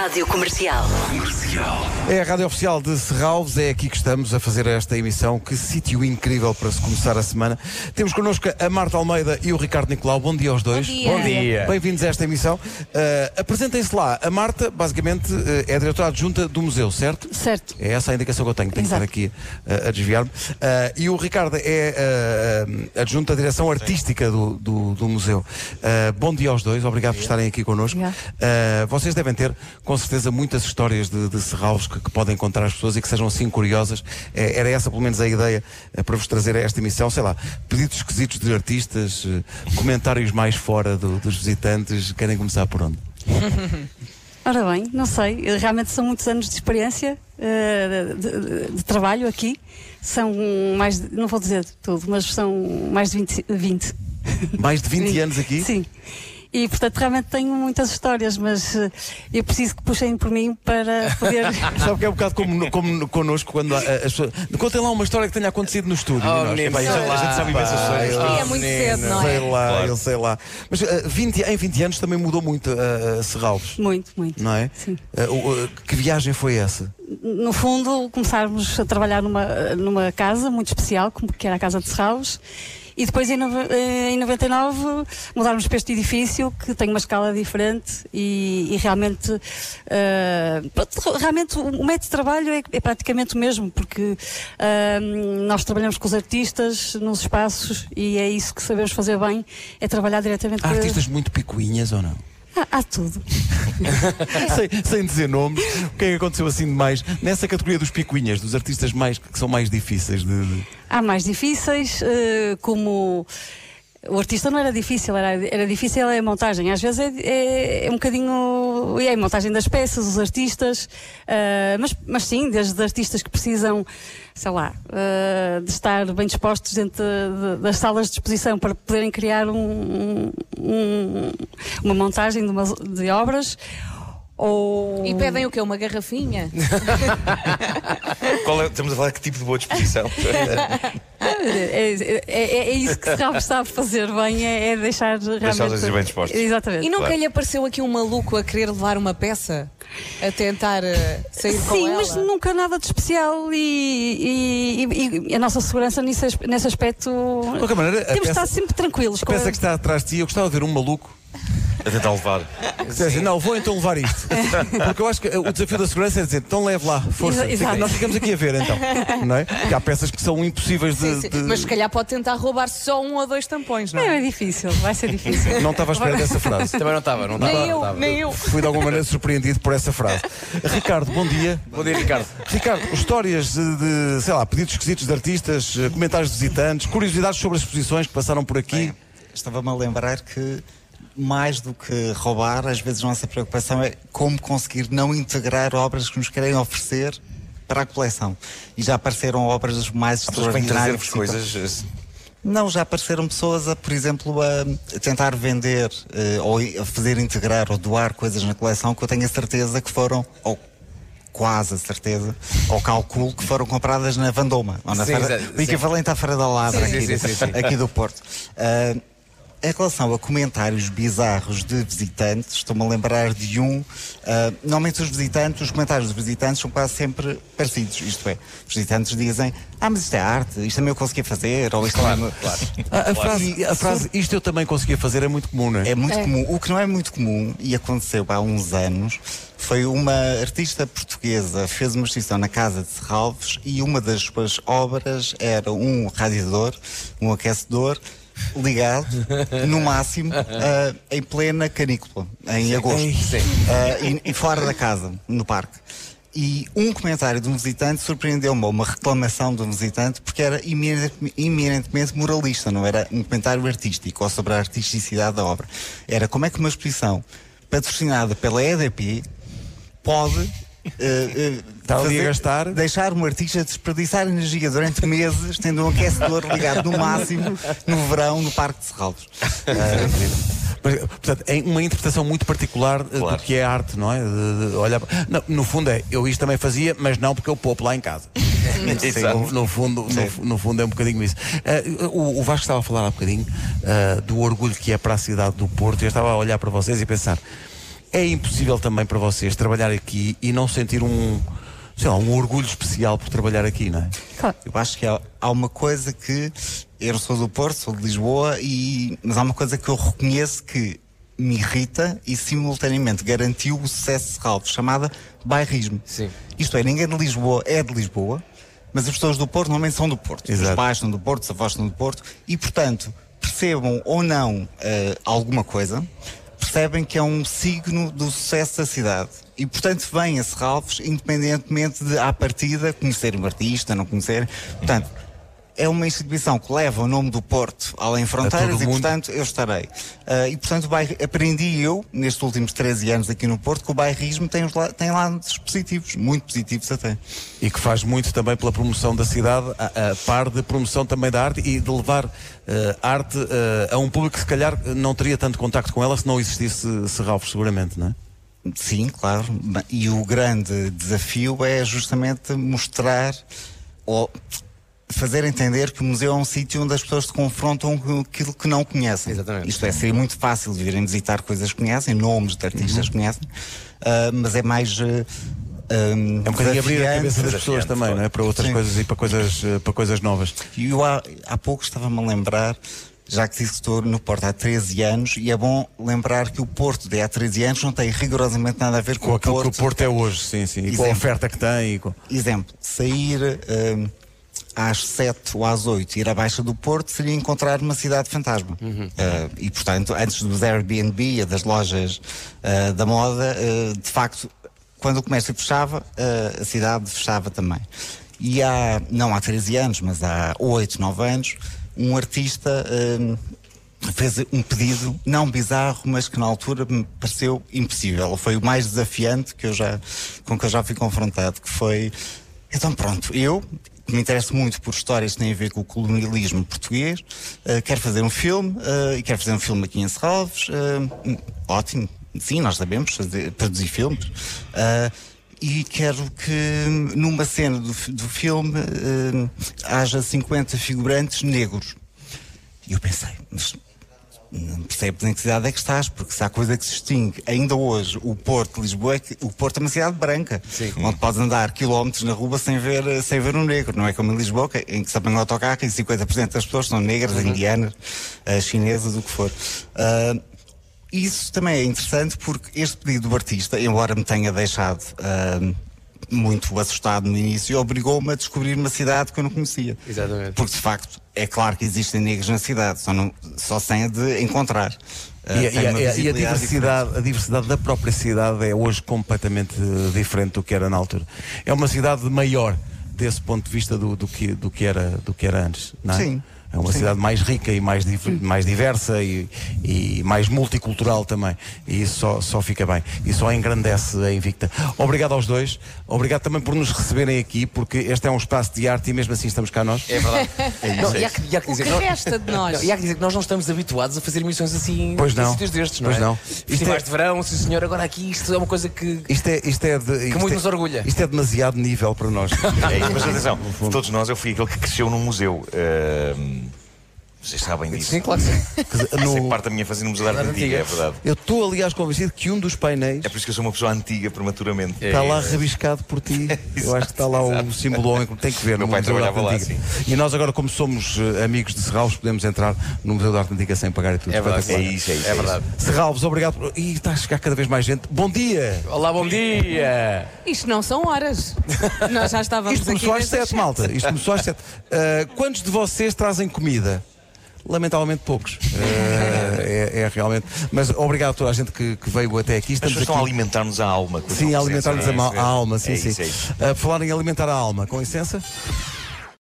Rádio Comercial. É a rádio oficial de Serralves, é aqui que estamos a fazer esta emissão. Que sítio incrível para se começar a semana. Temos connosco a Marta Almeida e o Ricardo Nicolau. Bom dia aos dois. Bom dia. Bom dia. Bem-vindos a esta emissão. Uh, Apresentem-se lá. A Marta, basicamente, uh, é a diretora adjunta do museu, certo? Certo. É essa a indicação que eu tenho, tenho que estar Exato. aqui uh, a desviar-me. Uh, e o Ricardo é uh, adjunta da direção artística do, do, do museu. Uh, bom dia aos dois, obrigado por estarem aqui connosco. Uh, vocês devem ter, com certeza, muitas histórias de, de que, que podem contar às pessoas e que sejam assim curiosas. Eh, era essa, pelo menos, a ideia eh, para vos trazer a esta emissão. Sei lá, pedidos esquisitos de artistas, eh, comentários mais fora do- dos visitantes. Querem começar por onde? Ora bem, não sei, realmente são muitos anos de experiência eh, de, de- de trabalho aqui. São mais, de- não vou dizer tudo, mas são mais de 20. 20. Mais de 20 anos aqui? Sim. E portanto realmente tenho muitas histórias, mas eh, eu preciso que puxem por mim para poder. Sabe que é um bocado como, no- como no- connosco quando eh, as pessoas. Contem lá uma história que tenha acontecido no estúdio. Oh, nós, menino, "Epá, sei já- lá, a gente sabe imensas histórias." eu- É muito cedo, não Sei é? lá, Claro. eu sei lá. Mas eh, 20 em 20 anos também mudou muito a Serralves, muito, muito. não é? Sim. Eh, que viagem foi essa? no fundo, começarmos a trabalhar numa, numa casa muito especial, como que era a Casa de Serraus, e depois em, eh, em 99 mudarmos para este edifício que tem uma escala diferente e, e realmente, pronto, realmente o método de trabalho é, é praticamente o mesmo, porque eh, nós trabalhamos com os artistas nos espaços e é isso que sabemos fazer bem, é trabalhar diretamente Há com artistas muito picuinhas ou não? Há, há tudo. sem, sem dizer nomes, o que é que aconteceu assim de mais nessa categoria dos picuinhas, dos artistas mais, que são mais difíceis de. de- Há mais difíceis, eh, como o artista não era difícil, era, era difícil a montagem. Às vezes é, é, é um bocadinho. É a montagem das peças, os artistas, eh, mas, mas sim, desde artistas que precisam, sei lá, eh, de estar bem dispostos dentro de- de- das salas de exposição para poderem criar um- um- uma montagem de, umas- de obras. Ou... E pedem o quê? Uma garrafinha? Qual é- estamos a falar de que tipo de boa disposição? É, é- é- é isso que Serralves sabe fazer bem, é, é deixar realmente... Bem dispostos. Exatamente. E nunca Claro. lhe apareceu aqui um maluco a querer levar uma peça? A tentar eh, sair com Sim, ela? mas nunca nada de especial e, e- e- a nossa segurança nesse, nesse aspecto... De qualquer maneira, a Temos de peça, estar sempre tranquilos. a peça que está atrás de ti, eu gostava de ver um maluco a tentar levar. dissesse, não, vou então levar isto. Porque eu acho que o desafio da segurança é dizer, então leve lá, força. Exa- exato. Fica- nós ficamos aqui a ver então. Não é? Porque há peças que são impossíveis de. Sim, sim. de- Mas se calhar pode tentar roubar só um ou dois tampões, não É, é? difícil, vai ser difícil. Não estava à espera dessa frase. Também não estava, não estava. Nem eu, nem eu. Fui de alguma maneira surpreendido por essa frase. Ricardo, bom dia. Bom dia, Ricardo. Ricardo, histórias de, de, sei lá, pedidos esquisitos de artistas, eh, comentários de visitantes, curiosidades sobre as exposições que passaram por aqui. Estava-me a lembrar que, mais do que roubar, às vezes a nossa preocupação é como conseguir não integrar obras que nos querem oferecer para a coleção. E já apareceram obras mais extraordinárias. trazer-vos coisas. Não, já apareceram pessoas a, por exemplo, a, tentar vender eh, ou a fazer integrar ou doar coisas na coleção que eu tenho a certeza que foram, ou quase a certeza, ou calculo que foram compradas na Vandoma, ou na Sim, sim. o equivalente à Feira da Ladra Sim, aqui, sim, do- sim, sim. aqui do Porto. Ah, em relação a comentários bizarros de visitantes, estou-me a lembrar de um. ah, normalmente os visitantes, os comentários dos visitantes são quase sempre parecidos. Isto é, os visitantes dizem: Ah, mas isto é arte, isto também eu conseguia fazer, ou isto Claro, claro. A, a frase, a frase, isto eu também conseguia fazer, é muito comum, não é? É muito comum. O que não é muito comum, e aconteceu há uns anos, foi uma artista portuguesa fez uma exposição na Casa de Serralves e uma das suas obras era um radiador, um aquecedor ligado, no máximo, ah, em plena canícula, em agosto. Sim. Ah, e, e fora da casa, no parque. E um comentário de um visitante surpreendeu-me, uma reclamação de um visitante, porque era eminentemente, moralista, não era um comentário artístico ou sobre a artisticidade da obra. Era como é que uma exposição patrocinada pela EDP pode Está ali a gastar. deixar um artista desperdiçar energia durante meses, tendo um aquecedor ligado no máximo no verão no Parque de Serralves. Mas, portanto, é uma interpretação muito particular eh, Claro. do que é arte, não é? De- de olhar Não, no fundo é, eu isto também fazia, mas não porque eu poupo lá em casa. Exato. No, no fundo, no, no fundo é um bocadinho isso. Eh, o, o Vasco estava a falar há bocadinho eh, do orgulho que é para a cidade do Porto. Eu estava a olhar para vocês e pensar. É impossível também para vocês trabalhar aqui e não sentir um, sei lá, um orgulho especial por trabalhar aqui, não é? Claro. Eu acho que há, há uma coisa que eu sou do Porto, sou de Lisboa, e, mas há uma coisa que eu reconheço que me irrita e simultaneamente garantiu o sucesso de Ralph, chamada bairrismo. Sim. Isto é, ninguém de Lisboa é de Lisboa, mas as pessoas do Porto normalmente são do Porto. Exato. Os pais são do Porto, os avós são do Porto, e portanto, percebam ou não eh, alguma coisa, percebem que é um signo do sucesso da cidade. E portanto vêm a Serralves, independentemente de, à partida, conhecer um artista, não conhecer. Portanto, é uma instituição que leva o nome do Porto além fronteiras e, portanto, eu estarei. Ah, e, portanto, bairro- aprendi eu, nestes últimos 13 anos aqui no Porto, que o bairrismo tem, la- tem lados positivos, muito positivos até. E que faz muito também pela promoção da cidade, a, a par de promoção também da arte e de levar eh, arte eh, a um público que se calhar não teria tanto contacto com ela se não existisse Serralves, seguramente, não é? Sim, claro. E o grande desafio é justamente mostrar ou fazer entender que o museu é um sítio onde as pessoas se confrontam com aquilo que não conhecem. Exatamente. Isto é, seria muito fácil de virem visitar coisas que conhecem, nomes de artistas que conhecem, ah, mas é mais. ah, ah, É um bocadinho abrir a cabeça das pessoas também, não é? Para outras Sim. coisas e para coisas, para coisas novas. E eu há, há pouco estava-me a lembrar, já que disse que estou no Porto há 13 anos, e é bom lembrar que o Porto de há 13 anos não tem rigorosamente nada a ver com, Com o aquilo Porto. que o Porto é hoje, sim, sim. E com a oferta que tem. E com... Exemplo, sair hum, às 7 ou às 8 e ir à Baixa do Porto seria encontrar uma cidade fantasma. Uh, e, portanto, antes dos Airbnb e das lojas uh, da moda, uh, de facto, quando o comércio fechava, a cidade fechava também. E há, não há 13 anos, mas há 8, 9 anos, um artista. fez um pedido não bizarro, mas que na altura me pareceu impossível. Foi o mais desafiante que eu já, com que eu já fui confrontado, que foi então pronto, eu que me interesso muito por histórias que têm a ver com o colonialismo português, eh, quero fazer um filme eh, e quero fazer um filme aqui em Serralves. eh, ótimo, sim, nós sabemos fazer, produzir filmes. e quero que numa cena do, do filme haja 50 figurantes negros. E eu pensei, mas não percebes em que cidade é que estás, porque se há coisa que se distingue ainda hoje o Porto de Lisboa é que o Porto é uma cidade branca, onde podes andar quilómetros na rua sem ver, sem ver um negro, não é como em Lisboa, que- em que se apanha um autocarro e 50% das pessoas são negras, indianas, eh, chinesas, o que for. Ah, isso também é interessante porque este pedido do artista, embora me tenha deixado ah, muito assustado no início, obrigou-me a descobrir uma cidade que eu não conhecia. Exatamente. Porque de facto é claro que existem negros na cidade, só, não, só sem a de encontrar. Ah, E, e a- uma e a- diversidade, a diversidade da própria cidade é hoje completamente eh, diferente do que era na altura. É uma cidade maior desse ponto de vista do, do que, do, que, era, do que era antes. Não é? Sim. É uma cidade mais rica e mais, mais diversa e, e mais multicultural também. E isso só, só fica bem. E só engrandece a Invicta. Obrigado aos dois. Obrigado também por nos receberem aqui, porque este é um espaço de arte e mesmo assim estamos cá nós. É verdade. Não, e há que, e há que O dizer que não- resta de nós? Não, e há que dizer que nós não estamos habituados a fazer emissões assim Pois em não. sítios destes, não Pois é? não. Festivais Isto é- de verão, sim senhor, agora aqui isto é uma coisa que. Isto é, isto é de, isto muito é- nos orgulha. Isto é demasiado nível para nós. É mas atenção, de todos nós eu fui aquele que cresceu num museu. Ahm, vocês sabem disso. Sim, claro que sim. Quer dizer, Isso é no- parte da minha fase no Museu da Arte Antiga, é verdade. Eu estou, aliás, convencido que um dos painéis É por isso que eu sou uma pessoa antiga prematuramente. está lá rabiscado por ti. Eu acho que está lá o símbolo homem, tem que ver. Meu no pai Museu da trabalhava Arte lá, Antiga. E nós agora, como somos eh, amigos de Serralves, podemos entrar no Museu da Arte Antiga sem pagar e tudo. É verdade. Espetacular. É isso, é isso. É verdade. Serralves, obrigado. por- Ih, está a chegar cada vez mais gente. Bom dia! Olá, bom dia! Isto não são horas. Nós já estávamos Isto aqui. começou às desde as sete, malta. Isto começou às sete. Ah, quantos de vocês trazem comida? Lamentavelmente poucos. Ah, é, é realmente. Mas obrigado a toda a gente que, que veio até aqui. As Estamos pessoas estão a aqui. alimentar-nos a alma. a Sim, sua alimentar-nos a, é? a alma, sim, É sim. é isso. Ah, por falar em alimentar a alma, com licença.